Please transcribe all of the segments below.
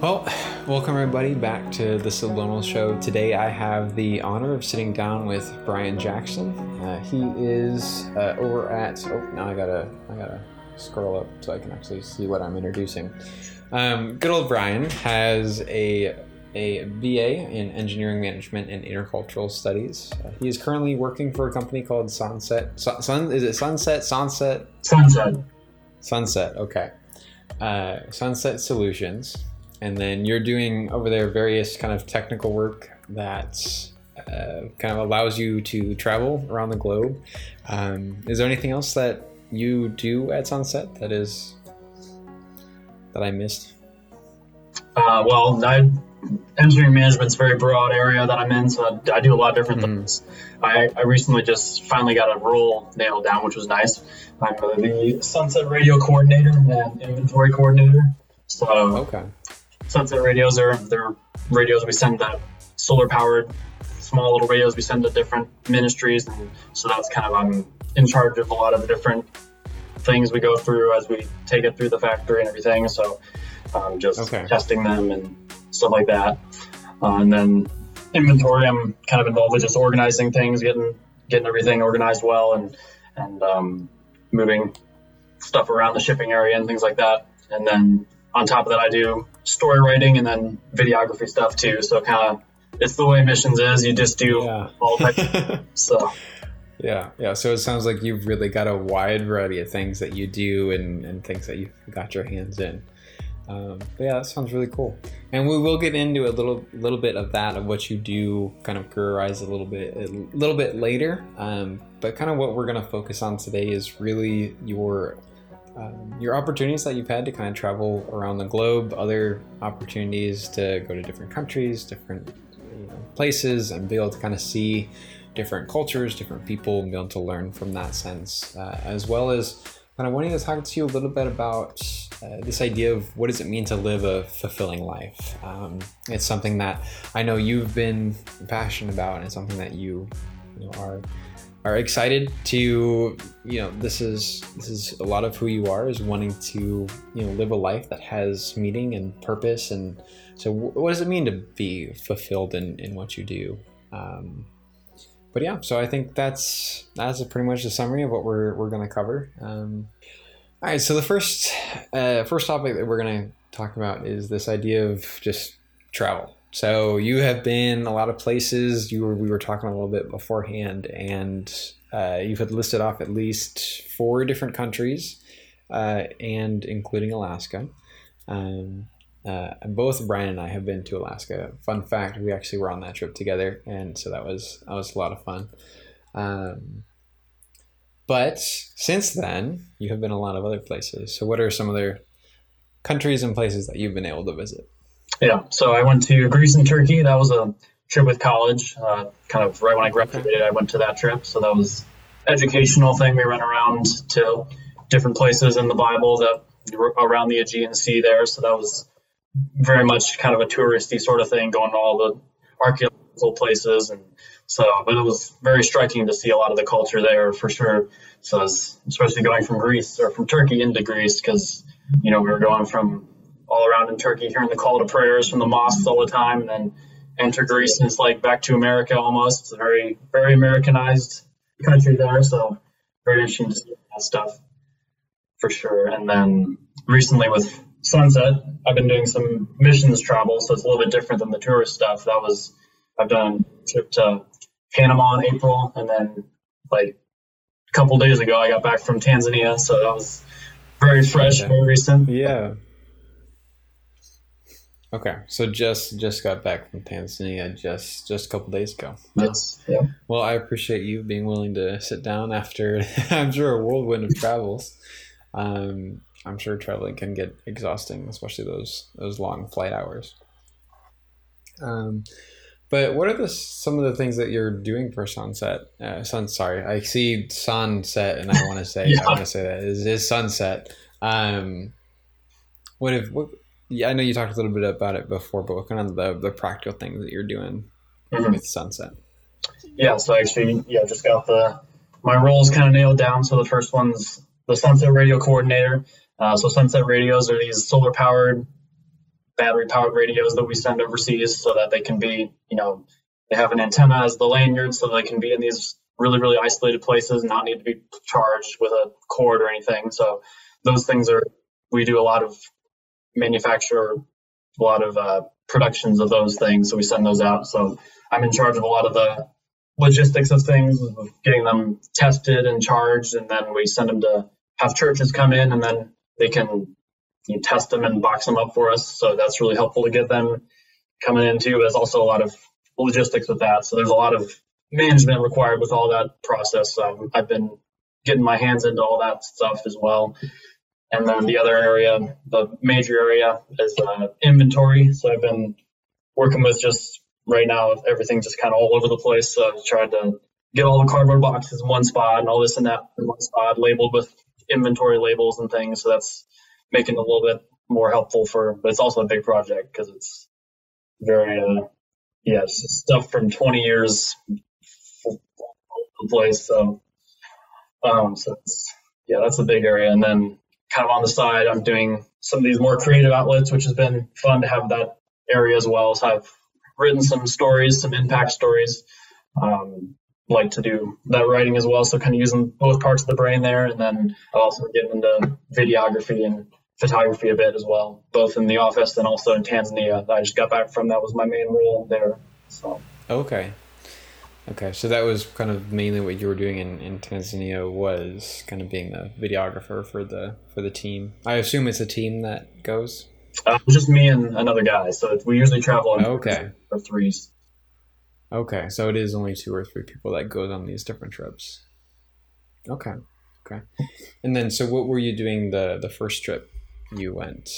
Well, welcome everybody back to the Subliminal Show. Today I have the honor of sitting down with Bryan Jackson. Uh, he is uh, over at. Oh, now I gotta, I gotta scroll up so I can actually see what I'm introducing. Um, good old Bryan has a a BA in Engineering Management and Intercultural Studies. Uh, he is currently working for a company called Sunset. Sun, Sun is it Sunset? Sunset. Sunset. Sunset. Okay. Uh, SonSet Solutions, and then you're doing over there various kind of technical work that uh, kind of allows you to travel around the globe. Um, is there anything else that you do at SonSet that is that I missed? Uh, well, I, engineering management's a very broad area that I'm in, so I, I do a lot of different Mhm. things. I, I recently just finally got a role nailed down, which was nice. I'm the SonSet Radio Coordinator and Inventory Coordinator. So Okay. SonSet radios are they're radios we send to solar powered small little radios we send to different ministries, and so that's kind of I'm in charge of a lot of the different things we go through as we take it through the factory and everything. So um, just Okay. testing them and stuff like that. Uh, and then inventory, I'm kind of involved with just organizing things, getting getting everything organized well, and and um, moving stuff around the shipping area and things like that. And then on top of that, I do story writing and then videography stuff too. So kind of it's the way missions is. You just do Yeah. all types. so Yeah, yeah. So it sounds like you've really got a wide variety of things that you do and, and things that you've got your hands in. Um, but yeah, that sounds really cool. And we will get into a little little bit of that of what you do, kind of careerize a little bit a little bit later. Um, but kind of what we're going to focus on today is really your um, your opportunities that you've had to kind of travel around the globe, other opportunities to go to different countries, different you know, places, and be able to kind of see different cultures, different people, and be able to learn from that sense, uh, as well as kind of wanting to talk to you a little bit about uh, this idea of what does it mean to live a fulfilling life. Um, it's something that I know you've been passionate about, and it's something that you, you know, are are excited to you know this is this is a lot of who you are is wanting to you know live a life that has meaning and purpose. And so what does it mean to be fulfilled in in what you do? Um, but yeah so i think that's that's pretty much the summary of what we're we're going to cover. Um, all right so the first uh, first topic that we're going to talk about is this idea of just travel so you have been a lot of places you were we were talking a little bit beforehand and uh, you had listed off at least four different countries uh, and including alaska um, uh, both Bryan and I have been to Alaska. Fun fact: we actually were on that trip together, and so that was that was a lot of fun. Um, but since then, you have been a lot of other places. So, what are some other countries and places that you've been able to visit? Yeah, so I went to Greece and Turkey. That was a trip with college. Uh, kind of right when I graduated, I went to that trip. So that was educational thing. We went around to different places in the Bible that around the Aegean Sea there. So that was very much kind of a touristy sort of thing, going to all the archaeological places, and so. But it was very striking to see a lot of the culture there for sure. So, as, especially going from Greece or from Turkey into Greece, because you know we were going from all around in Turkey, hearing the call to prayers from the mosques all the time, and then enter Greece, and it's like back to America almost. It's a very, very Americanized country there, so very interesting to see that stuff for sure. And then recently with SonSet, I've been doing some missions travel, so it's a little bit different than the tourist stuff. That was I've done a trip to Panama in April, and then like a couple days ago, I got back from Tanzania, so that was very fresh, very recent. Yeah. Okay, so just just got back from Tanzania just just a couple days ago. Yes, yeah. Well, I appreciate you being willing to sit down after I'm sure a whirlwind of travels. Um, I'm sure traveling can get exhausting, especially those those long flight hours. Um, but what are the some of the things that you're doing for SonSet? Uh, sun, sorry, I see sunset, and I want to say Yeah. I want to say that is is sunset. Um, what if what? Yeah, I know you talked a little bit about it before, but what kind of the the practical things that you're doing Mhm. with SonSet? Yeah, so actually, yeah, just got the my roles kind of nailed down. So the first one's the SonSet Radio Coordinator. Uh, so SonSet radios are these solar powered battery powered radios that we send overseas so that they can be, you know, they have an antenna as the lanyard so they can be in these really, really isolated places and not need to be charged with a cord or anything. So those things are, we do a lot of manufacture, a lot of uh, productions of those things. So we send those out. So I'm in charge of a lot of the logistics of things, of getting them tested and charged. And then we send them to have churches come in and then they can you test them and box them up for us. So that's really helpful to get them coming in too. There's also a lot of logistics with that. So there's a lot of management required with all that process. Um, I've been getting my hands into all that stuff as well. And then the other area, the major area, is uh, inventory. So I've been working with just right now everything just kind of all over the place. So I've tried to get all the cardboard boxes in one spot and all this and that in one spot, labeled with inventory labels and things. So that's making it a little bit more helpful for, but it's also a big project because it's very, uh, yeah, stuff from 20 years the place. So, um, so yeah, that's a big area. And then kind of on the side, I'm doing some of these more creative outlets, which has been fun to have that area as well. So I've written some stories, some impact stories. Um, like to do that writing as well. So kind of using both parts of the brain there, and then I also get into videography and photography a bit as well, both in the office and also in Tanzania. I just got back from that was my main role there. So okay, okay, so that was kind of mainly what you were doing in, in Tanzania was kind of being the videographer for the for the team. I assume it's a team that goes. Uh, just me and another guy. So we usually travel in okay. or threes. Okay, so it is only two or three people that goes on these different trips. Okay, okay. And then, so what were you doing the the first trip you went?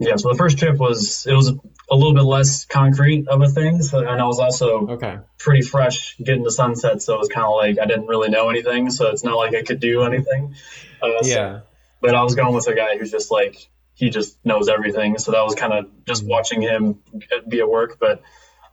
Yeah, so the first trip was it was a little bit less concrete of a thing, so, and I was also okay pretty fresh getting to SonSet, so it was kind of like I didn't really know anything, so it's not like I could do anything. Uh, yeah, so, but I was going with a guy who's just like he just knows everything, so that was kind of just watching him be at work, but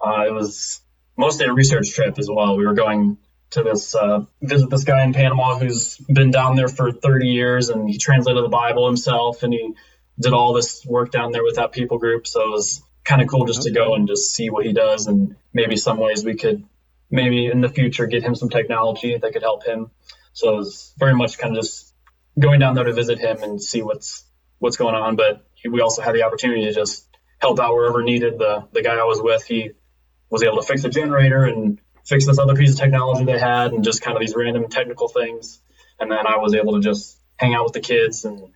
uh, it was mostly a research trip as well. We were going to this uh, visit this guy in Panama who's been down there for 30 years, and he translated the Bible himself, and he did all this work down there with that people group. So it was kind of cool just okay. to go and just see what he does, and maybe some ways we could maybe in the future get him some technology that could help him. So it was very much kind of just going down there to visit him and see what's what's going on. But we also had the opportunity to just help out wherever needed. The the guy I was with, he was able to fix a generator and fix this other piece of technology they had and just kind of these random technical things. And then I was able to just hang out with the kids and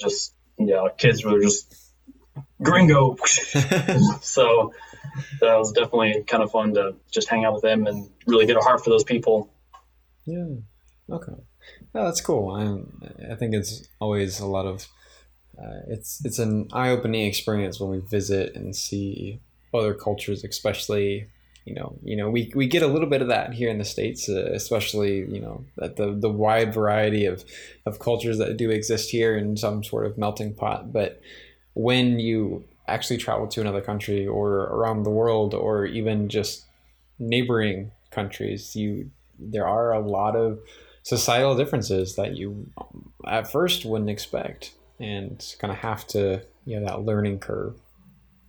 just, yeah, kids were just gringo. so that was definitely kind of fun to just hang out with them and really get a heart for those people. Yeah. Okay. Yeah, that's cool. I, I think it's always a lot of, uh, it's, it's an eye opening experience when we visit and see other cultures, especially you know, you know, we, we get a little bit of that here in the states, uh, especially you know that the the wide variety of of cultures that do exist here in some sort of melting pot. But when you actually travel to another country or around the world or even just neighboring countries, you there are a lot of societal differences that you at first wouldn't expect and kind of have to you know that learning curve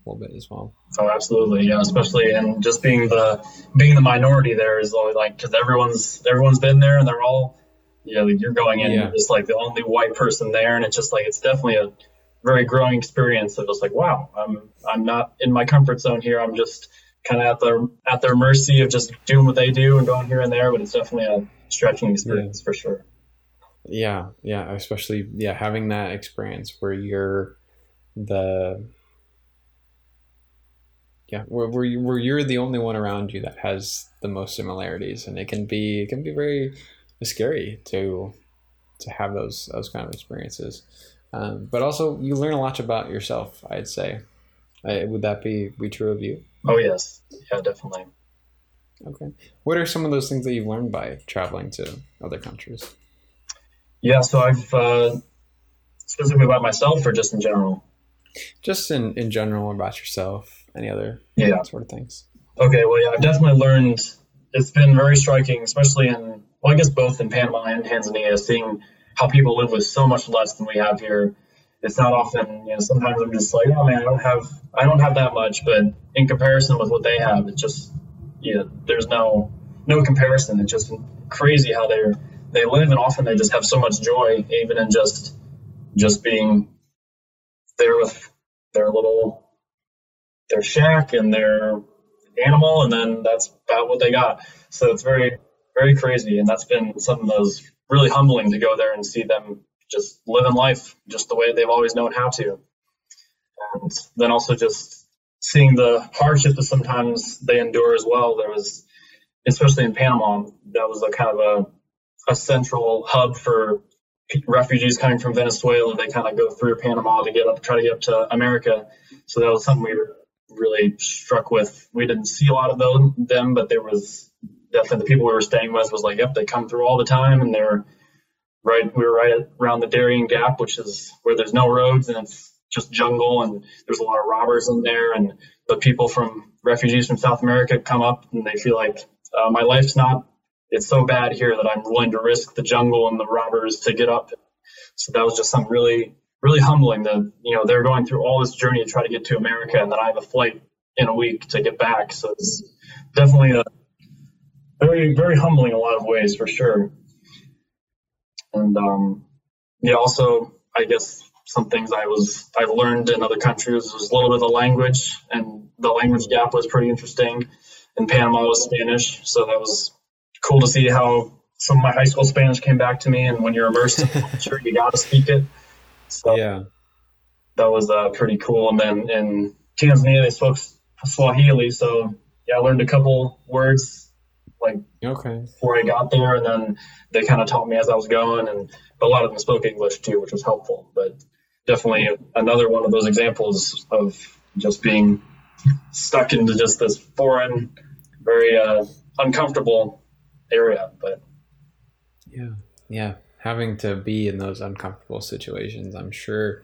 little bit as well. Oh, absolutely, yeah. Especially and just being the being the minority there is always like because everyone's everyone's been there and they're all you know you're going in yeah. just like the only white person there and it's just like it's definitely a very growing experience of just like wow I'm I'm not in my comfort zone here I'm just kind of at their at their mercy of just doing what they do and going here and there but it's definitely a stretching experience yeah. for sure. Yeah, yeah, especially yeah having that experience where you're the yeah where, where, you, where you're the only one around you that has the most similarities and it can be it can be very scary to to have those those kind of experiences. Um, but also you learn a lot about yourself i'd say. Uh, would that be be true of you? Oh yes. Yeah definitely. Okay. What are some of those things that you've learned by traveling to other countries? Yeah so i've uh, specifically about myself or just in general? Just in in general about yourself any other yeah sort of things. Okay, well, yeah, I've definitely learned. It's been very striking, especially in well, I guess both in Panama and Tanzania, seeing how people live with so much less than we have here, it's not often. You know, sometimes I'm just like, oh man, I don't have I don't have that much, but in comparison with what they have, it's just you know, there's no no comparison. It's just crazy how they're they live, and often they just have so much joy, even in just just being there with their little their shack and their animal, and then that's about what they got. So it's very very crazy, and that's been something that was really humbling to go there and see them just living life just the way they've always known how to. And then also just seeing the hardship that sometimes they endure as well. There was, especially in Panama, that was a kind of a, a central hub for refugees coming from Venezuela. They kind of go through Panama to get up, try to get up to America. So that was something we were really struck with. We didn't see a lot of them, but there was definitely the people we were staying with was like, yep, they come through all the time, and they're right. We were right around the Darien Gap, which is where there's no roads and it's just jungle, and there's a lot of robbers in there, and the people from refugees from South America come up and they feel like uh, my life's not. It's so bad here that I'm willing to risk the jungle and the robbers to get up. So that was just something really, really humbling. That you know they're going through all this journey to try to get to America, and then I have a flight in a week to get back. So it's definitely a very, very humbling in a lot of ways for sure. And um, yeah, also I guess some things I was I've learned in other countries was a little bit of the language, and the language gap was pretty interesting. In Panama was Spanish, so that was cool to see how some of my high school Spanish came back to me. And when you're immersed in culture, you got to speak it. So yeah, that was uh, pretty cool. And then in Tanzania, they spoke Swahili, so yeah, I learned a couple words like okay. before I got there, and then they kind of taught me as I was going, and a lot of them spoke English too, which was helpful. But definitely another one of those examples of just being stuck into just this foreign, very uh, uncomfortable area. But yeah, yeah, having to be in those uncomfortable situations, I'm sure,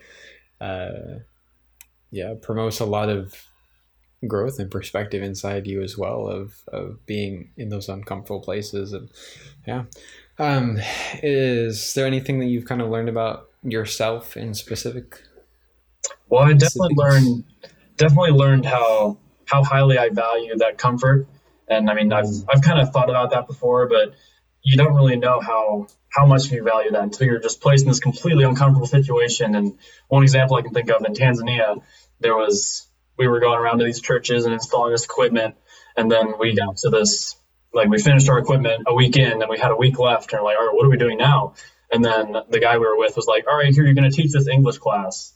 uh, yeah, promotes a lot of growth and perspective inside you as well of of being in those uncomfortable places and yeah. Um is there anything that you've kind of learned about yourself in specific? Well i definitely learned definitely learned how how highly i value that comfort. And i mean i've i've kind of thought about that before but you don't really know how how much you value that until you're just placed in this completely uncomfortable situation and one example i can think of in tanzania there was we were going around to these churches and installing this equipment. And then we got to this, like we finished our equipment a week in and we had a week left. And we're like, all right, what are we doing now? And then the guy we were with was like, all right, here, you're going to teach this English class.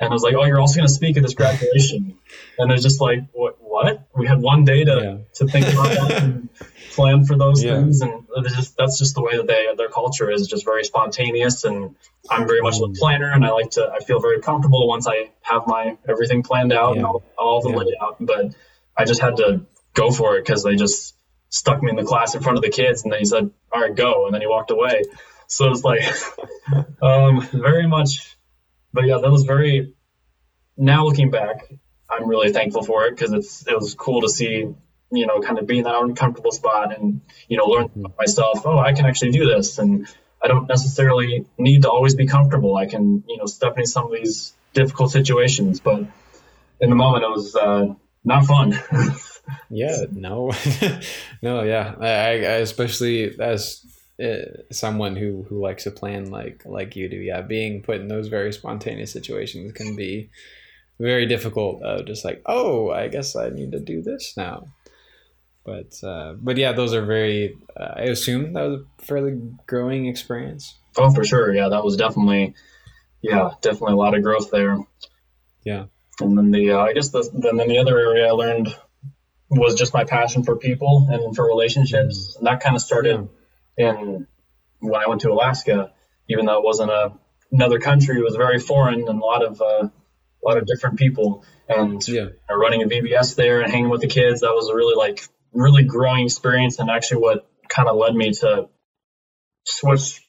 And I was like, oh, you're also going to speak at this graduation. and it's just like, what? What? We had one day to, yeah. to think about and plan for those yeah. things. And just, that's just the way that they their culture is just very spontaneous. And I'm very much a mm. planner, and I like to. I feel very comfortable once I have my everything planned out yeah. and all, all the yeah. layout. But I just had to go for it because they just stuck me in the class in front of the kids, and then he said, "All right, go," and then he walked away. So it's like um, very much. But yeah, that was very. Now looking back, I'm really thankful for it because it's it was cool to see you know kind of be in that uncomfortable spot and you know learn mm-hmm. myself. Oh, I can actually do this and I don't necessarily need to always be comfortable. I can, you know, step into some of these difficult situations, but in the moment, it was uh, not fun. yeah, no, no, yeah. I, I especially as uh, someone who who likes to plan like like you do. Yeah, being put in those very spontaneous situations can be very difficult. Uh, just like, oh, I guess I need to do this now but uh, but yeah, those are very. Uh, I assume that was a fairly growing experience. Oh, for sure. Yeah, that was definitely, yeah, definitely a lot of growth there. Yeah. And then the, uh, I guess the then, then the other area I learned was just my passion for people and for relationships, mm. and that kind of started yeah. In when I went to Alaska. Even though it wasn't a another country, it was very foreign and a lot of uh, a lot of different people. And yeah. running a VBS there and hanging with the kids, that was really like really growing experience and actually what kind of led me to switch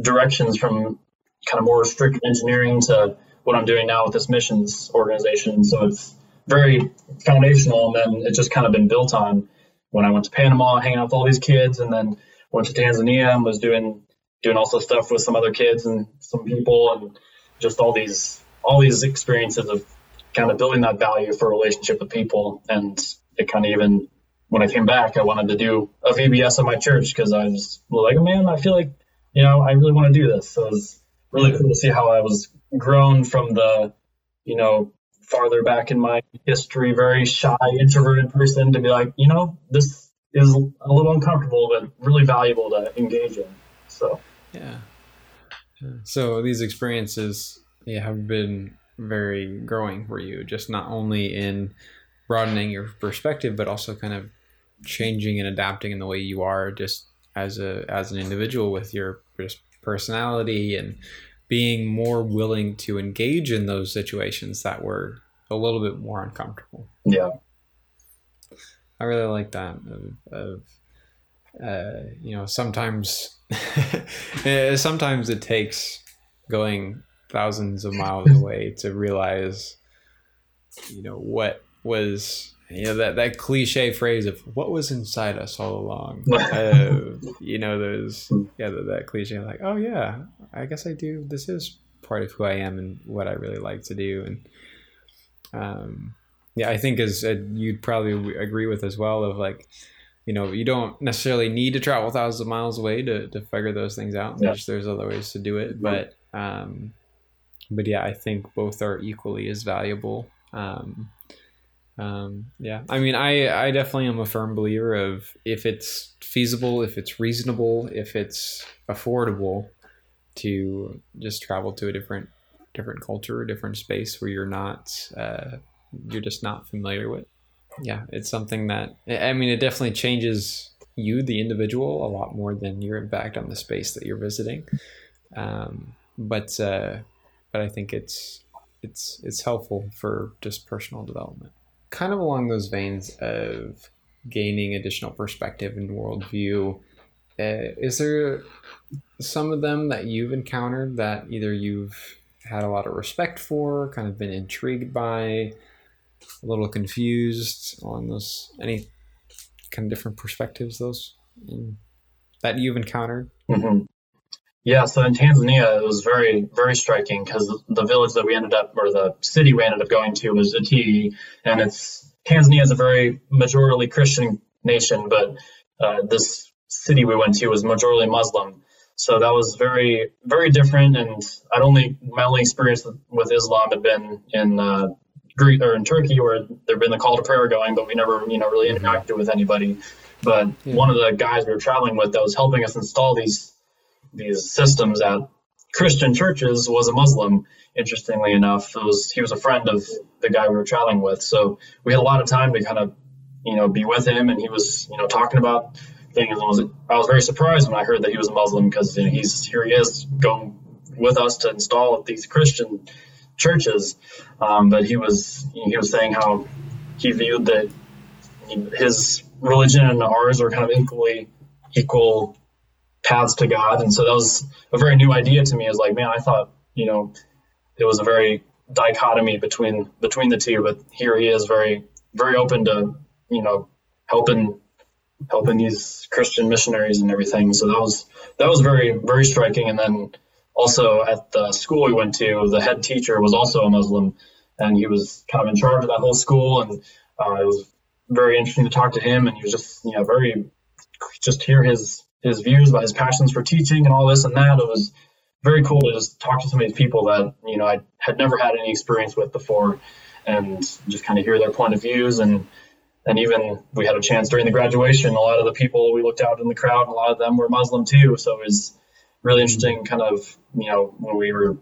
directions from kind of more strict engineering to what I'm doing now with this missions organization. So it's very foundational, and then it's just kind of been built on. When I went to Panama, hanging out with all these kids, and then went to Tanzania and was doing doing also stuff with some other kids and some people, and just all these all these experiences of kind of building that value for relationship with people. And it kind of even when I came back, I wanted to do a VBS at my church because I was like, oh, man, I feel like you know I really want to do this. So it was really cool to see how I was grown from the you know farther back in my history, very shy, introverted person to be like, you know, this is a little uncomfortable, but really valuable to engage in. So, yeah. So these experiences yeah, have been very growing for you, just not only in broadening your perspective, but also kind of changing and adapting in the way you are just as a as an individual with your just personality and being more willing to engage in those situations that were a little bit more uncomfortable. Yeah. I really like that of, of uh, you know, sometimes eh, sometimes it takes going thousands of miles away to realize you know what was you know that that cliche phrase of what was inside us all along. Uh, you know those yeah that, that cliche like oh yeah i guess i do this is part of who i am and what i really like to do. And um yeah i think as uh, you'd probably agree with as well of like you know you don't necessarily need to travel thousands of miles away to, to figure those things out. Yeah. there's, there's other ways to do it but um but yeah i think both are equally as valuable. Um um, yeah. I mean i i definitely am a firm believer of if it's feasible if it's reasonable if it's affordable to just travel to a different different culture a different space where you're not uh, you're just not familiar with. Yeah it's something that i mean it definitely changes you the individual a lot more than your impact on the space that you're visiting. Um, but uh, but i think it's it's it's helpful for just personal development. Kind of along those veins of gaining additional perspective and worldview, uh, is there some of them that you've encountered that either you've had a lot of respect for, kind of been intrigued by, a little confused on those any kind of different perspectives those in, that you've encountered? Mm-hmm. Yeah, so in Tanzania, it was very, very striking because the village that we ended up, or the city we ended up going to was Itigi, and it's Tanzania is a very majorly Christian nation, but uh, this city we went to was majorly Muslim. So that was very, very different. And I'd only, my only experience with Islam had been in uh, Greece or in Turkey where there'd been the call to prayer going, but we never, you know, really mm-hmm. interacted with anybody. But yeah. one of the guys we were traveling with that was helping us install these these systems at Christian churches was a Muslim. Interestingly enough, it was he was a friend of the guy we were traveling with, so we had a lot of time to kind of you know be with him, and he was you know talking about things. And was, I was very surprised when I heard that he was a Muslim because you know, he's here he is going with us to install these Christian churches, um, but he was he was saying how he viewed that his religion and ours were kind of equally equal paths to God. And so that was a very new idea to me. Is like, man, I thought, you know, it was a very dichotomy between between the two, but here he is very very open to, you know, helping helping these Christian missionaries and everything. So that was that was very very striking. And then also at the school we went to, the head teacher was also a Muslim, and he was kind of in charge of that whole school. And uh, it was very interesting to talk to him, and he was just you know very just hear his his views about his passions for teaching and all this and that. It was very cool to just talk to some of these people that you know I had never had any experience with before, and just kind of hear their point of views and and even we had a chance during the graduation. A lot of the people we looked out in the crowd, a lot of them were Muslim too. So it was really interesting, kind of you know when we were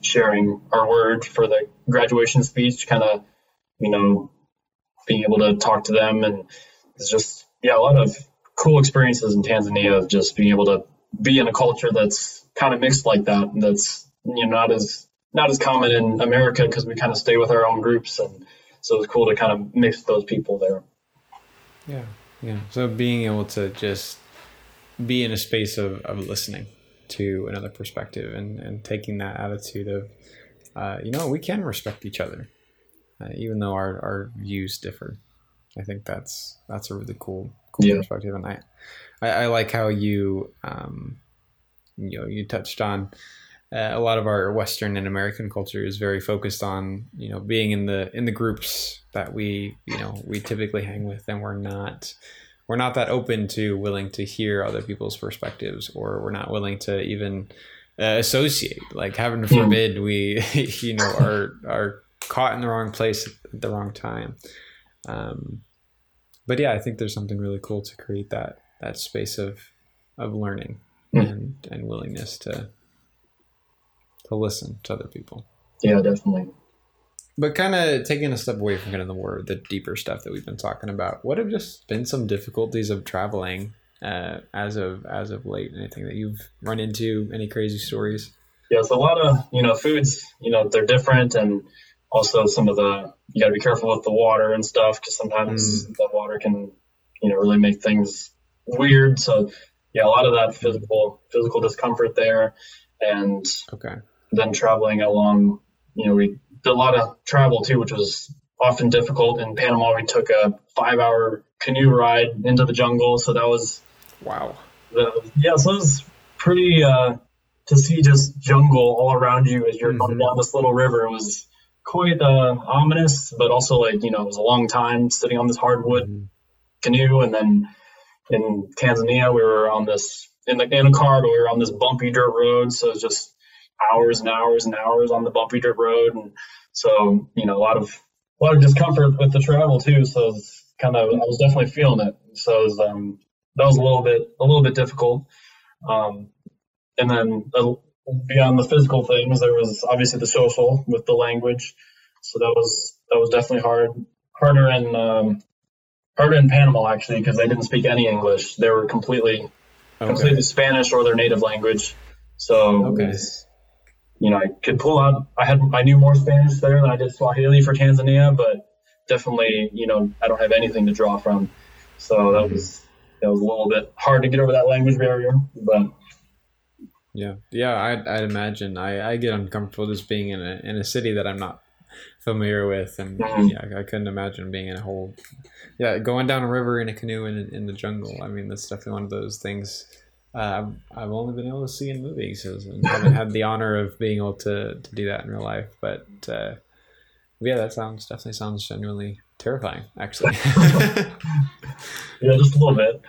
sharing our word for the graduation speech, kind of you know being able to talk to them and it's just yeah a lot of cool experiences in Tanzania of just being able to be in a culture that's kind of mixed like that. That's you know not as not as common in America because we kind of stay with our own groups, and so it's cool to kind of mix those people there. Yeah, yeah. So being able to just be in a space of, of listening to another perspective and, and taking that attitude of, uh, you know, we can respect each other, uh, even though our, our views differ. I think that's that's a really cool cool yeah. perspective, and I, I, I like how you um, you know you touched on uh, a lot of our Western and American culture is very focused on you know being in the in the groups that we you know we typically hang with, and we're not we're not that open to willing to hear other people's perspectives, or we're not willing to even uh, associate. Like heaven forbid we you know are are caught in the wrong place at the wrong time. Um, but yeah, I think there's something really cool to create that that space of of learning mm. and and willingness to to listen to other people. Yeah, definitely. But kind of taking a step away from kind of the more the deeper stuff that we've been talking about, what have just been some difficulties of traveling uh, as of as of late? Anything that you've run into? Any crazy stories? Yeah, it's a lot of you know foods. You know they're different, and also some of the you got to be careful with the water and stuff because sometimes mm. the water can you know really make things weird. So yeah, a lot of that physical physical discomfort there, and okay then traveling along, you know, we did a lot of travel too, which was often difficult. In Panama, we took a five hour canoe ride into the jungle. So that was, wow. The, yeah, so it was pretty, uh, to see just jungle all around you as you're mm-hmm. going down this little river it was quite uh, ominous, but also like, you know, it was a long time sitting on this hardwood mm-hmm. canoe. And then in Tanzania, we were on this, in the in a car, but we were on this bumpy dirt road. So it's just hours and hours and hours on the bumpy dirt road, and so you know a lot of a lot of discomfort with the travel too. So it's kind of I was definitely feeling it. So it was, um, that was a little bit a little bit difficult. Um, and then uh, beyond the physical things, there was obviously the social with the language. So that was that was definitely hard. Harder in um, harder in Panama actually because they didn't speak any English. They were completely okay. completely Spanish or their native language. So okay. You know, I could pull out. I had I knew more Spanish there than I did Swahili for Tanzania, but definitely, you know, I don't have anything to draw from. So that was that was a little bit hard to get over that language barrier, but. Yeah, yeah, I'd, I'd imagine. I, I get uncomfortable just being in a in a city that I'm not familiar with, and mm-hmm. yeah, I couldn't imagine being in a whole, yeah, going down a river in a canoe in in the jungle. I mean, that's definitely one of those things uh, I've only been able to see in movies and haven't had the honor of being able to, to do that in real life. But uh, yeah, that sounds definitely sounds genuinely terrifying, actually. yeah, just a little bit.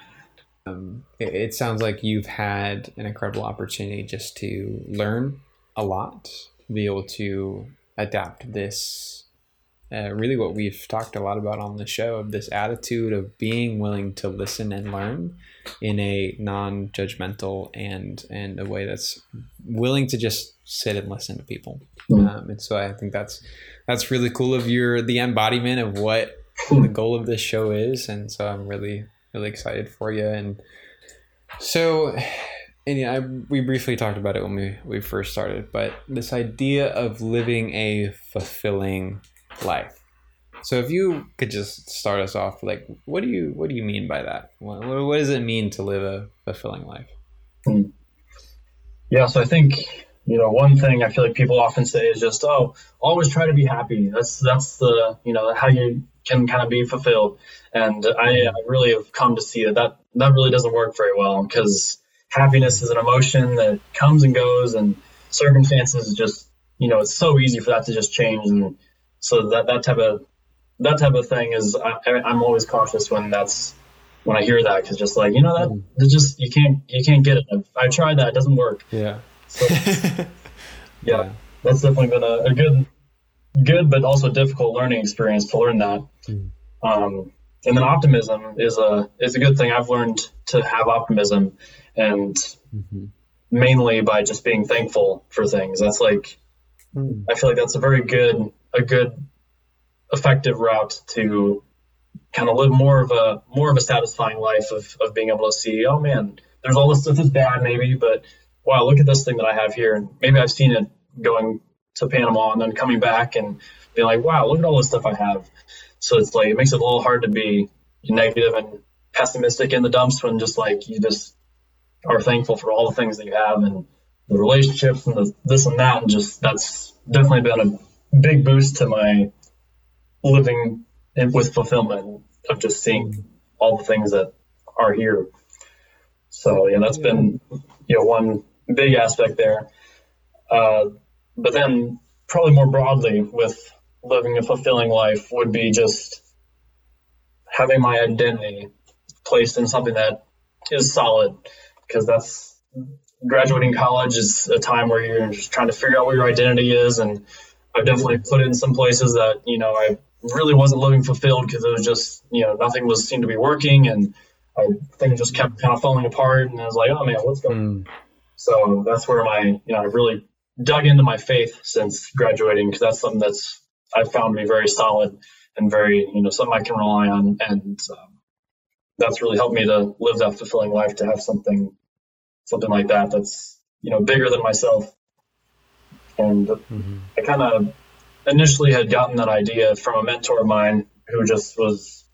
Um, it, it, sounds like you've had an incredible opportunity just to learn a lot, be able to adapt this uh, really what we've talked a lot about on the show of this attitude of being willing to listen and learn in a non-judgmental and and a way that's willing to just sit and listen to people. Mm. um, and so i think that's that's really cool of your the embodiment of what the goal of this show is. And so i'm really really excited for you. And so and yeah, I, we briefly talked about it when we, we first started, but this idea of living a fulfilling life. So if you could just start us off, like, what do you what do you mean by that? What, what does it mean to live a fulfilling life? Yeah, so I think you know one thing I feel like people often say is just, oh, always try to be happy. That's that's the you know how you can kind of be fulfilled. And I, I really have come to see that that that really doesn't work very well because happiness is an emotion that comes and goes, and circumstances just you know it's so easy for that to just change and so that that type of that type of thing is I, am always cautious when that's when I hear that because just like you know that mm. just you can't you can't get it. I tried that, it doesn't work. Yeah. So, yeah, yeah, that's definitely been a, a, good good but also difficult learning experience to learn that. Mm. Um, and then optimism is a is a good thing. I've learned to have optimism, and mm-hmm. mainly by just being thankful for things. That's like mm. I feel like that's a very good a good effective route to kind of live more of a more of a satisfying life of, of being able to see oh man there's all this stuff that's bad maybe but wow look at this thing that i have here. And maybe i've seen it going to panama and then coming back and being like wow look at all this stuff i have. So it's like it makes it a little hard to be negative and pessimistic in the dumps when just like you just are thankful for all the things that you have and the relationships and the this and that. And just that's definitely been a big boost to my living with fulfillment of just seeing all the things that are here. So yeah, that's been you know one big aspect there. Uh, but then, probably more broadly, with living a fulfilling life, would be just having my identity placed in something that is solid, because that's graduating college is a time where you're just trying to figure out what your identity is, and I've definitely put in some places that you know I really wasn't living fulfilled because it was just you know nothing was seemed to be working and I, things just kept kind of falling apart and I was like oh man what's going on mm. so that's where my you know I've really dug into my faith since graduating because that's something that's I've found to be very solid and very you know something I can rely on and um, that's really helped me to live that fulfilling life to have something something like that that's you know bigger than myself and mm-hmm. I kind of initially had gotten that idea from a mentor of mine who just was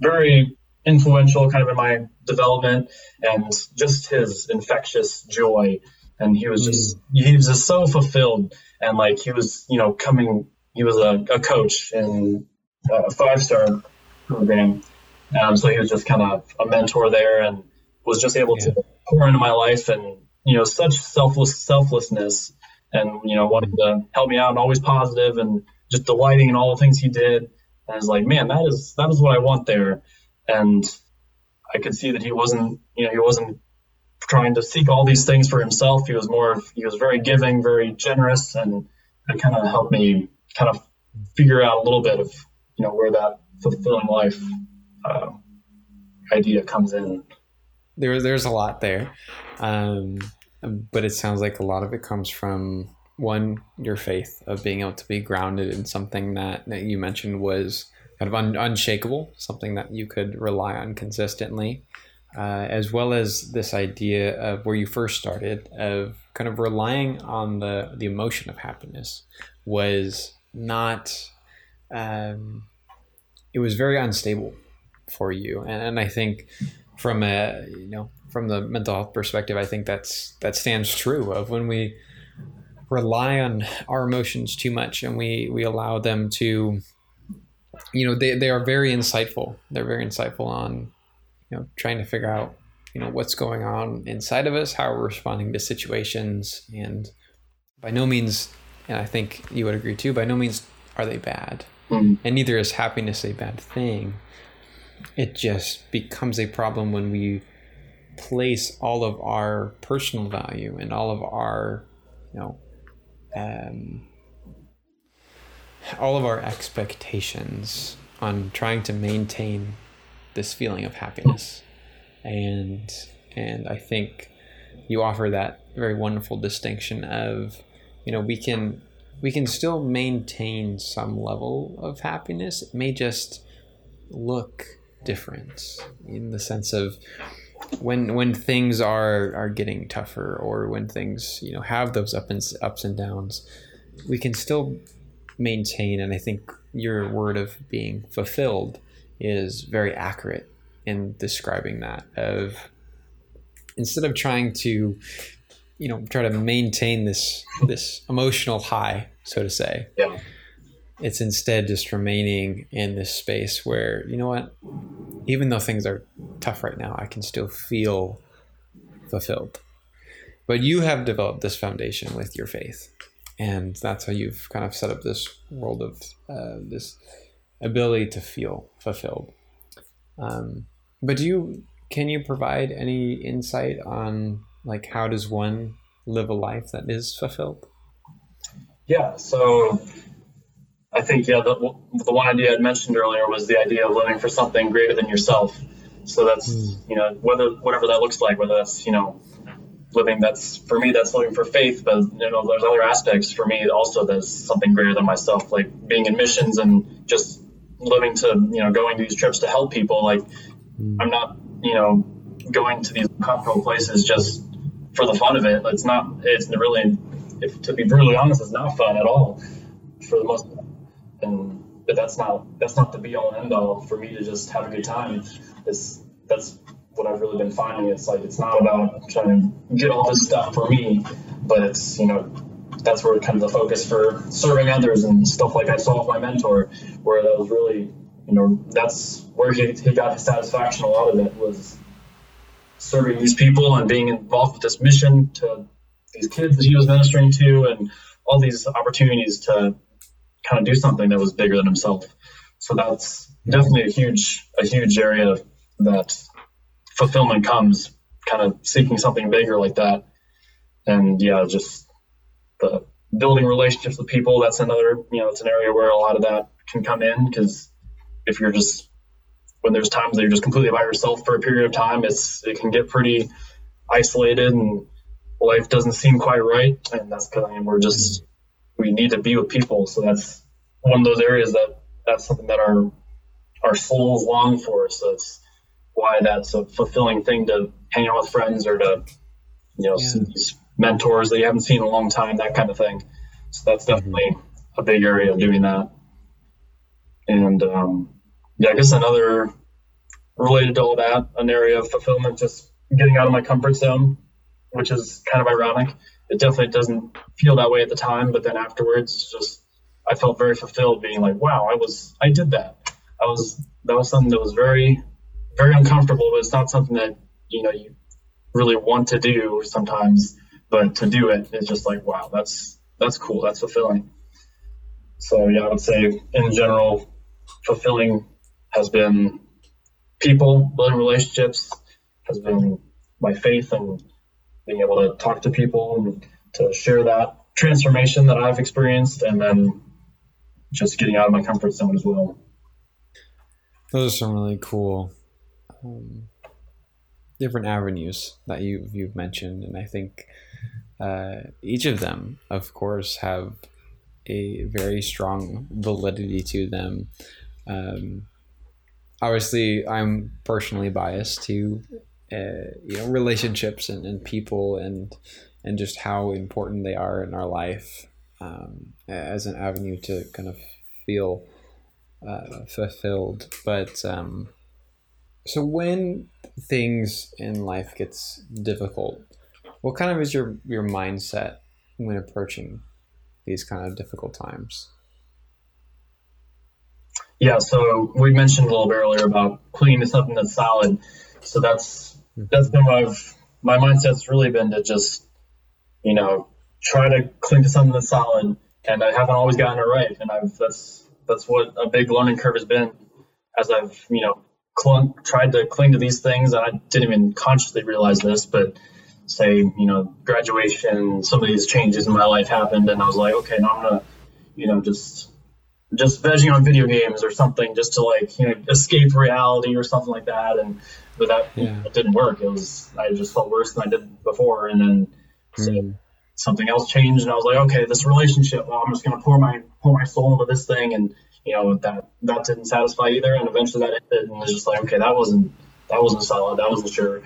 very influential kind of in my development and just his infectious joy and he was just mm. he was just so fulfilled and like he was you know coming he was a, a coach in a five star program um, so he was just kind of a mentor there and was just able yeah. to pour into my life and you know such selfless selflessness and you know wanting to help me out and always positive and just delighting in all the things he did. And I was like, man, that is that is what I want there. And I could see that he wasn't, you know, he wasn't trying to seek all these things for himself. He was more, he was very giving, very generous, and it kind of helped me kind of figure out a little bit of, you know, where that fulfilling life uh, idea comes in. There, there's a lot there. Um, but it sounds like a lot of it comes from one your faith of being able to be grounded in something that, that you mentioned was kind of un, unshakable something that you could rely on consistently uh, as well as this idea of where you first started of kind of relying on the the emotion of happiness was not um, it was very unstable for you. And, and i think from a you know from the mental health perspective, I think that's that stands true of when we rely on our emotions too much and we we allow them to you know they, they are very insightful. They're very insightful on you know trying to figure out you know what's going on inside of us how we're responding to situations and by no means and i think you would agree too by no means are they bad. Mm. and neither is happiness a bad thing it just becomes a problem when we place all of our personal value and all of our, you know, um, all of our expectations on trying to maintain this feeling of happiness, and and I think you offer that very wonderful distinction of, you know, we can we can still maintain some level of happiness. It may just look different in the sense of when when things are are getting tougher or when things you know have those up and ups and downs we can still maintain and i think your word of being fulfilled is very accurate in describing that of instead of trying to you know try to maintain this this emotional high so to say yeah it's instead just remaining in this space where you know what? Even though things are tough right now i can still feel fulfilled. But you have developed this foundation with your faith. And that's how you've kind of set up this world of uh, this ability to feel fulfilled. Um, but do you can you provide any insight on like how does one live a life that is fulfilled? Yeah so I think yeah, the, the one idea I mentioned earlier was the idea of living for something greater than yourself. So that's mm. you know whether whatever that looks like, whether that's you know living that's for me that's living for faith, but you know there's other aspects for me also that's something greater than myself, like being in missions and just living to you know going these trips to help people. Like mm. I'm not you know going to these uncomfortable places just for the fun of it. It's not. It's really, if to be brutally honest, it's not fun at all for the most and but that's not that's not the be all end all for me to just have a good time. It's that's what I've really been finding. It's like it's not about trying to get all this stuff for me, but it's you know that's where kind of the focus for serving others and stuff like I saw with my mentor, where that was really you know that's where he, he got his satisfaction. A lot of it was serving these people and being involved with this mission to these kids that he was ministering to, and all these opportunities to kind of do something that was bigger than himself. So that's definitely a huge a huge area that fulfillment comes kind of seeking something bigger like that. And yeah, just the building relationships with people. That's another you know it's an area where a lot of that can come in because if you're just when there's times that you're just completely by yourself for a period of time, it's it can get pretty isolated and life doesn't seem quite right. And that's I mean, we're just we need to be with people. So that's one of those areas that that's something that our our souls long for. So it's why that's a fulfilling thing to hang out with friends or to you know yeah. see these mentors that you haven't seen in a long time, that kind of thing. So that's definitely mm-hmm. a big area of doing that. And um, yeah, I guess another related to all that, an area of fulfillment, just getting out of my comfort zone, which is kind of ironic. It definitely doesn't feel that way at the time, but then afterwards, just I felt very fulfilled, being like, "Wow, I was, I did that. I was, that was something that was very, very uncomfortable, but it's not something that you know you really want to do sometimes, but to do it is just like, wow, that's that's cool, that's fulfilling." So yeah, I would say in general, fulfilling has been people, building relationships, has been my faith and being able to talk to people and to share that transformation that I've experienced, and then just getting out of my comfort zone as well. Those are some really cool um, different avenues that you you've mentioned, and I think uh, each of them, of course, have a very strong validity to them. Um, obviously, I'm personally biased to uh, you know relationships and, and people and and just how important they are in our life um, as an avenue to kind of feel uh, fulfilled. But um, so when things in life gets difficult, what kind of is your your mindset when approaching these kind of difficult times? Yeah, so we mentioned a little bit earlier about clinging something that's solid. So that's Mm-hmm. that's been I've my mindset's really been to just you know try to cling to something that's solid, and I haven't always gotten it right, and I've that's that's what a big learning curve has been as I've you know clung, tried to cling to these things, and I didn't even consciously realize this, but say you know graduation, some of these changes in my life happened, and I was like, okay, now I'm gonna you know just just vegging on video games or something just to like you know escape reality or something like that and but that yeah. it didn't work it was i just felt worse than i did before and then so mm. something else changed and i was like okay this relationship well, i'm just going to pour my pour my soul into this thing and you know that that didn't satisfy either and eventually that ended and it was just like okay that wasn't that wasn't solid that wasn't sure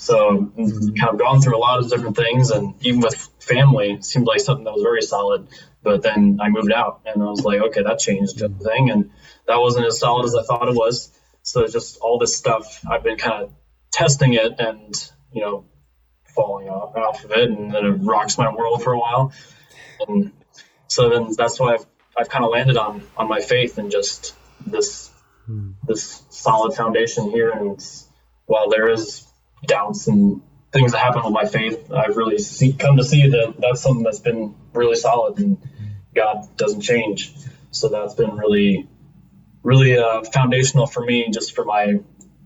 so mm-hmm. kind of gone through a lot of different things and even with family it seemed like something that was very solid but then I moved out and I was like, okay, that changed the thing, And that wasn't as solid as I thought it was. So just all this stuff, I've been kind of testing it and, you know, falling off, off of it. And then it rocks my world for a while. And so then that's why I've, I've kind of landed on, on my faith and just this, this solid foundation here. And while there is doubts and things that happen with my faith, I've really see, come to see that that's something that's been really solid and God doesn't change. So that's been really, really uh, foundational for me, just for my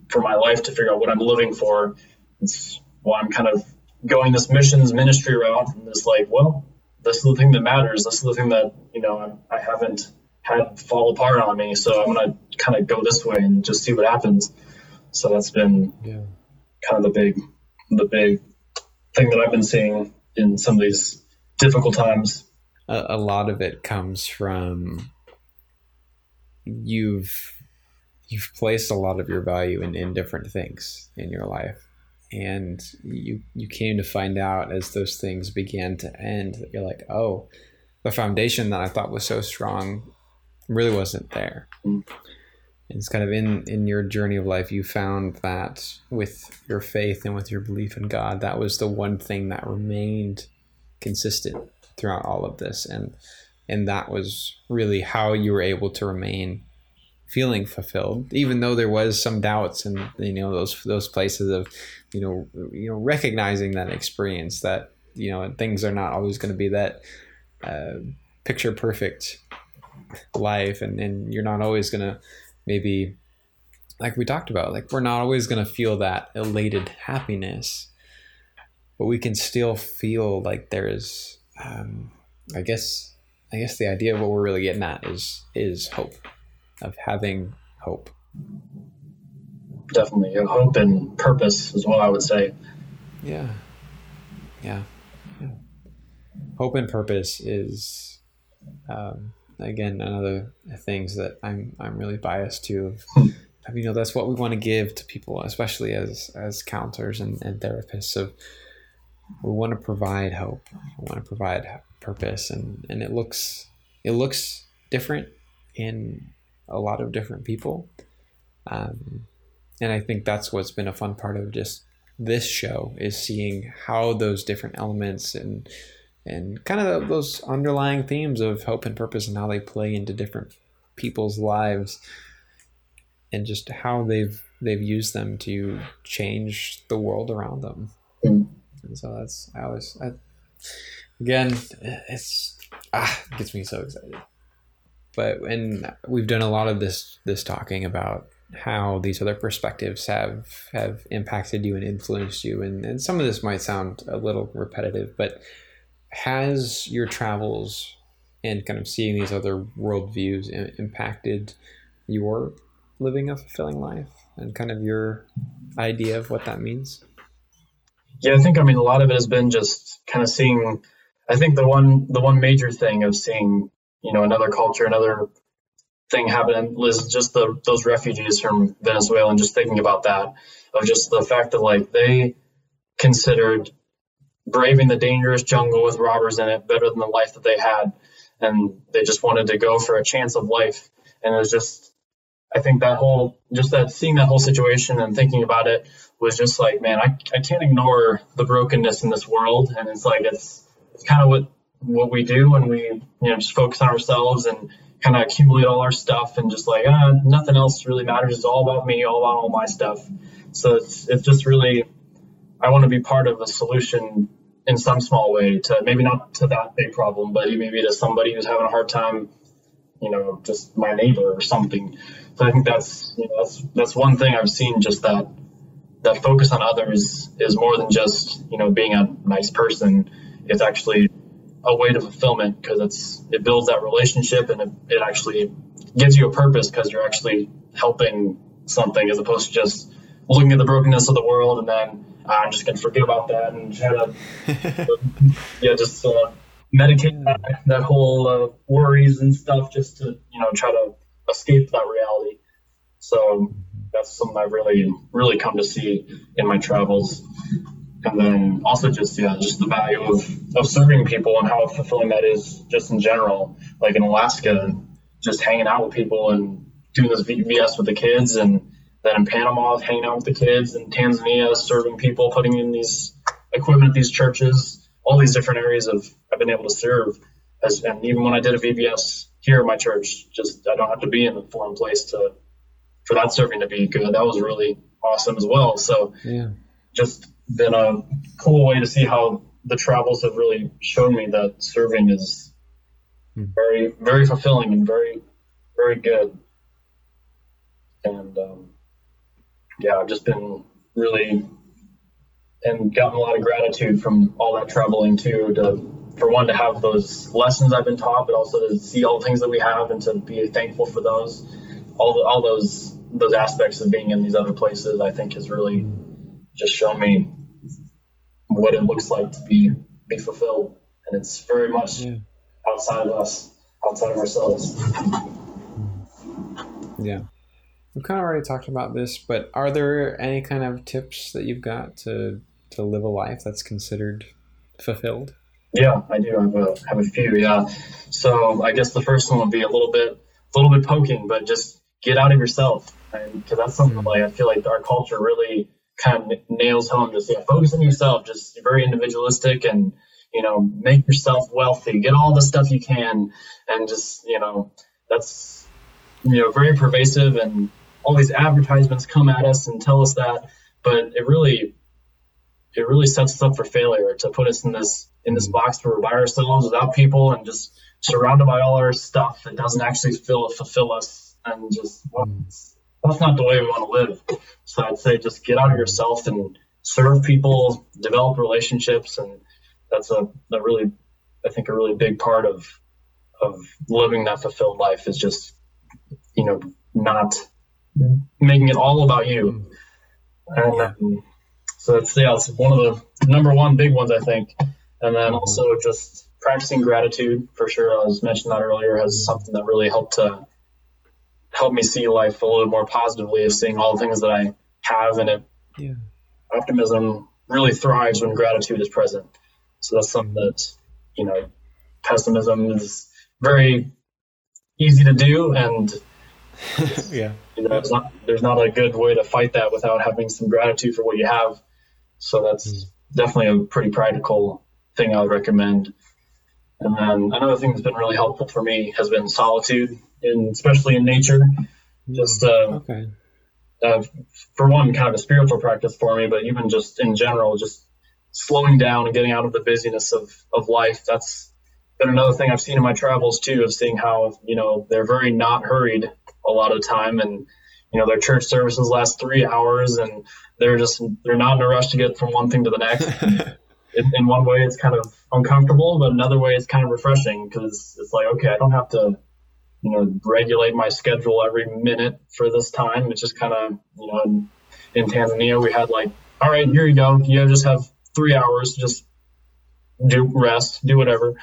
for my life to figure out what I'm living for. It's why I'm kind of going this missions ministry route and it's like, well, this is the thing that matters. This is the thing that you know I, I haven't had fall apart on me. So I'm gonna kind of go this way and just see what happens. So that's been yeah. kind of the big the big thing that I've been seeing in some of these difficult times. A, a lot of it comes from you've you've placed a lot of your value in, in different things in your life. And you you came to find out as those things began to end that you're like oh the foundation that i thought was so strong really wasn't there. Mm it's kind of in in your journey of life you found that with your faith and with your belief in god that was the one thing that remained consistent throughout all of this. And and that was really how you were able to remain feeling fulfilled even though there was some doubts and you know those those places of you know you know recognizing that experience that you know things are not always going to be that uh, picture perfect life and, and you're not always going to maybe like we talked about like we're not always going to feel that elated happiness but we can still feel like there is um, i guess i guess the idea of what we're really getting at is is hope of having hope. Definitely. Hope and purpose is what i would say. Yeah. Yeah, yeah. hope and purpose is um, again another things that i'm i'm really biased to hmm. you know that's what we want to give to people especially as as counselors and, and therapists. So we want to provide hope. We want to provide purpose and and it looks it looks different in a lot of different people. Um, and i think that's what's been a fun part of just this show is seeing how those different elements and and kind of those underlying themes of hope and purpose and how they play into different people's lives and just how they've they've used them to change the world around them and so that's i always I, again it's ah it gets me so excited. But and we've done a lot of this this talking about how these other perspectives have have impacted you and influenced you. And, and some of this might sound a little repetitive but has your travels and kind of seeing these other worldviews impacted your living a fulfilling life and kind of your idea of what that means yeah i think i mean a lot of it has been just kind of seeing i think the one the one major thing of seeing you know another culture another thing happening is just the those refugees from Venezuela and just thinking about that of just the fact that like they considered braving the dangerous jungle with robbers in it better than the life that they had and they just wanted to go for a chance of life. And it was just I think that whole just that seeing that whole situation and thinking about it was just like man I, I can't ignore the brokenness in this world and it's like it's it's kind of what what we do when we you know just focus on ourselves and kind of accumulate all our stuff and just like uh, nothing else really matters. It's all about me, all about all my stuff. So it's it's just really I want to be part of a solution in some small way to maybe not to that big problem, but maybe to somebody who's having a hard time, you know, just my neighbor or something. So I think that's you know, that's that's one thing I've seen just that that focus on others is more than just you know being a nice person. It's actually a way to fulfillment because it's it builds that relationship and it, it actually gives you a purpose because you're actually helping something as opposed to just looking at the brokenness of the world and then uh, I'm just gonna forget about that and try to yeah just uh, medicate that, that whole uh, worries and stuff just to you know try to escape that reality. So that's something I've really really come to see in my travels. And then also just yeah just the value of, of serving people and how fulfilling that is just in general. Like in alaska just hanging out with people and doing this vbs with the kids and then in panama hanging out with the kids and tanzania serving people putting in these equipment at these churches all these different areas of i've been able to serve. As, and even when i did a vbs here at my church just i don't have to be in a foreign place to for that serving to be good that was really awesome as well so yeah just been a cool way to see how the travels have really shown me that serving is hmm. very, very fulfilling and very, very good. And um, yeah, I've just been really and gotten a lot of gratitude from all that traveling too. To for one to have those lessons I've been taught, but also to see all the things that we have and to be thankful for those. All the, all those those aspects of being in these other places, I think, has really just shown me what it looks like to be be fulfilled, and it's very much yeah. outside of us, outside of ourselves. Yeah, we've kind of already talked about this, but are there any kind of tips that you've got to to live a life that's considered fulfilled? Yeah, I do have a have a few. Yeah, so I guess the first one would be a little bit a little bit poking, but just get out of yourself, because that's something mm-hmm. like I feel like our culture really kind of nails home just yeah focus on yourself just very individualistic and you know make yourself wealthy. Get all the stuff you can and just you know that's you know very pervasive and all these advertisements come at us and tell us that but it really it really sets us up for failure to put us in this in this box where we're by ourselves without people and just surrounded by all our stuff that doesn't actually fill fulfill us and just well, that's not the way we want to live. So I'd say just get out of yourself and serve people, develop relationships, and that's a, a really I think a really big part of of living that fulfilled life is just you know not making it all about you. And um, so it's yeah, it's one of the number one big ones I think. And then also just practicing gratitude for sure. I was mentioned that earlier has something that really helped to help me see life a little more positively of seeing all the things that I have and it yeah. optimism really thrives when gratitude is present. So that's something that, you know, pessimism is very easy to do and yeah. You know, not, there's not a good way to fight that without having some gratitude for what you have. So that's mm. definitely a pretty practical thing I would recommend. And then another thing that's been really helpful for me has been solitude, in, especially in nature. Just uh, okay. Uh, for one, kind of a spiritual practice for me, but even just in general, just slowing down and getting out of the busyness of, of life. That's been another thing I've seen in my travels too, of seeing how you know they're very not hurried a lot of time, and you know their church services last three hours, and they're just they're not in a rush to get from one thing to the next. in, in one way, it's kind of uncomfortable, but another way, it's kind of refreshing because it's like okay, I don't have to you know regulate my schedule every minute for this time. It's just kind of you know in, Tanzania we had like all right, here you go, you just have three hours, to just do rest, do whatever.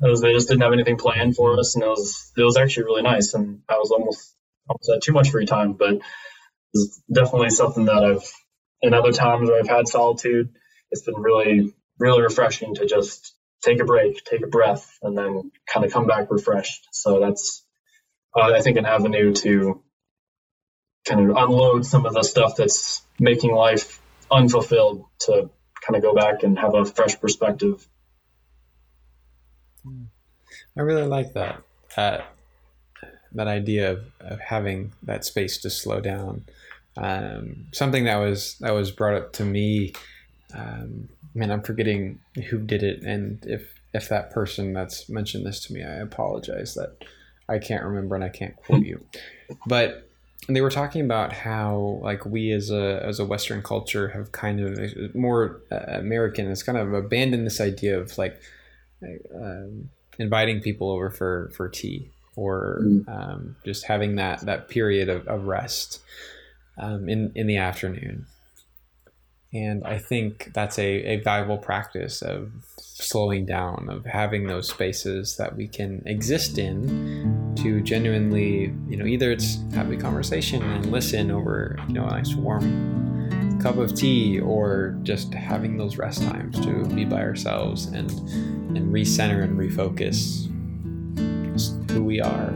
Was, they just didn't have anything planned for us, and it was it was actually really nice. And I was almost almost had too much free time, but it's definitely something that I've in other times where I've had solitude. It's been really really refreshing to just take a break, take a breath, and then kind of come back refreshed. So that's uh, I think an avenue to kind of unload some of the stuff that's making life unfulfilled to kind of go back and have a fresh perspective I really like that. that idea of, of having that space to slow down. Um, something that was that was brought up to me. Um, man, I'm forgetting who did it, and if if that person that's mentioned this to me, I apologize that I can't remember and I can't quote you. But they were talking about how like we as a as a Western culture have kind of more uh, American has kind of abandoned this idea of like um, inviting people over for for tea or mm. um, just having that that period of, of rest um, in in the afternoon. And I think that's a, a valuable practice of slowing down, of having those spaces that we can exist in to genuinely, you know, either it's have a conversation and listen over, you know, a nice warm cup of tea or just having those rest times to be by ourselves and and recenter and refocus who we are.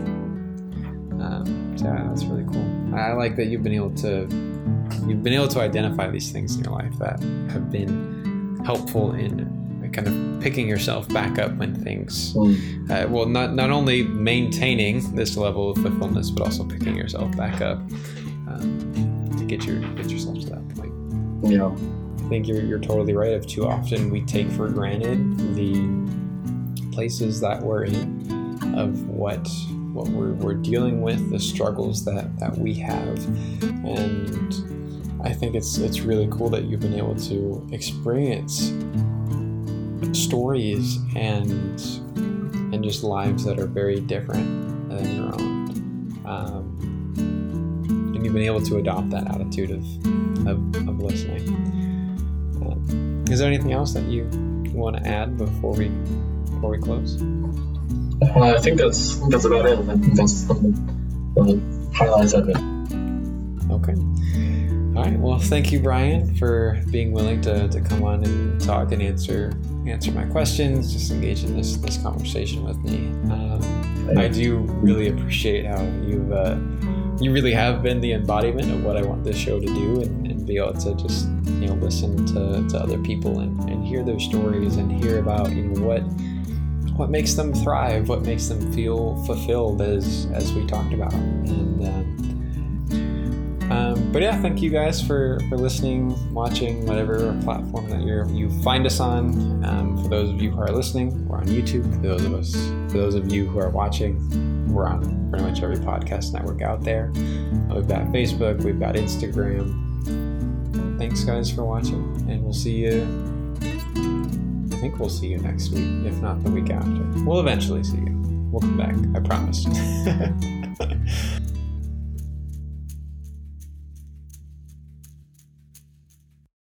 Um, so yeah, that's really cool. I like that you've been able to you've been able to identify these things in your life that have been helpful in kind of picking yourself back up when things mm. uh, well not not only maintaining this level of fulfillment but also picking yourself back up um, to get your get yourself to that point. Yeah. I think you're, you're totally right. Of too often we take for granted the places that we're in of what what we're, we're dealing with the struggles that that we have. And I think it's it's really cool that you've been able to experience stories and and just lives that are very different than your own. Um, and you've been able to adopt that attitude of of, of listening. Um, is there anything else that you want to add before we before we close? Uh, I think that's that's about it. I think that's the highlights of it. All right. Well, thank you, Bryan, for being willing to, to come on and talk and answer answer my questions, just engage in this this conversation with me. Um, I do really appreciate how you've uh, you really have been the embodiment of what I want this show to do, and, and be able to just you know listen to, to other people and, and hear their stories and hear about you know what what makes them thrive, what makes them feel fulfilled, as as we talked about, and. Um, but yeah, thank you guys for, for listening, watching, whatever platform that you you find us on. Um, for those of you who are listening, we're on YouTube. For those of us, for those of you who are watching, we're on pretty much every podcast network out there. We've got Facebook, we've got Instagram. Thanks, guys, for watching, and we'll see you. I think we'll see you next week, if not the week after. We'll eventually see you. We'll come back, I promise.